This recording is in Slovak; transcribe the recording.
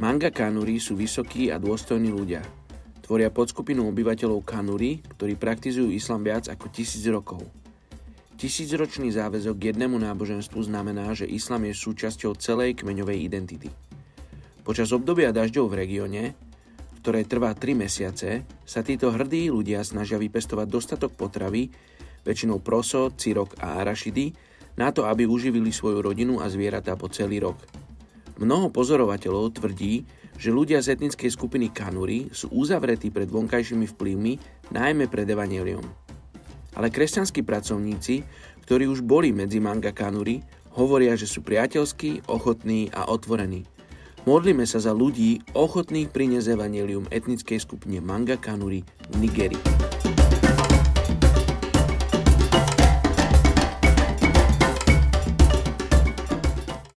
Manga Kanuri sú vysokí a dôstojní ľudia. Tvoria podskupinu obyvateľov Kanuri, ktorí praktizujú islam viac ako tisíc rokov. Tisícročný záväzok k jednému náboženstvu znamená, že islam je súčasťou celej kmeňovej identity. Počas obdobia dažďov v regióne, ktoré trvá 3 mesiace, sa títo hrdí ľudia snažia vypestovať dostatok potravy, väčšinou proso, cirok a arašidy, na to, aby uživili svoju rodinu a zvieratá po celý rok. Mnoho pozorovateľov tvrdí, že ľudia z etnickej skupiny Kanuri sú uzavretí pred vonkajšími vplyvmi, najmä pred evaneliom. Ale kresťanskí pracovníci, ktorí už boli medzi manga Kanuri, hovoria, že sú priateľskí, ochotní a otvorení – Modlíme sa za ľudí ochotných priniesť evanelium etnickej skupine Manga Kanuri v Nigerii.